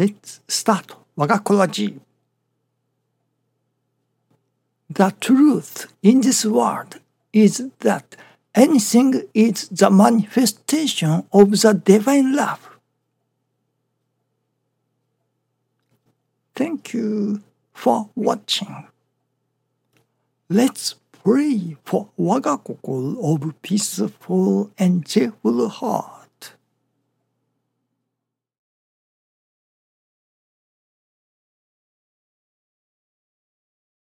Let's start 我がコラジ The truth in this world is that anything is the manifestation of the divine love. Thank you for watching. Let's pray for 我が心 of peaceful and cheerful heart.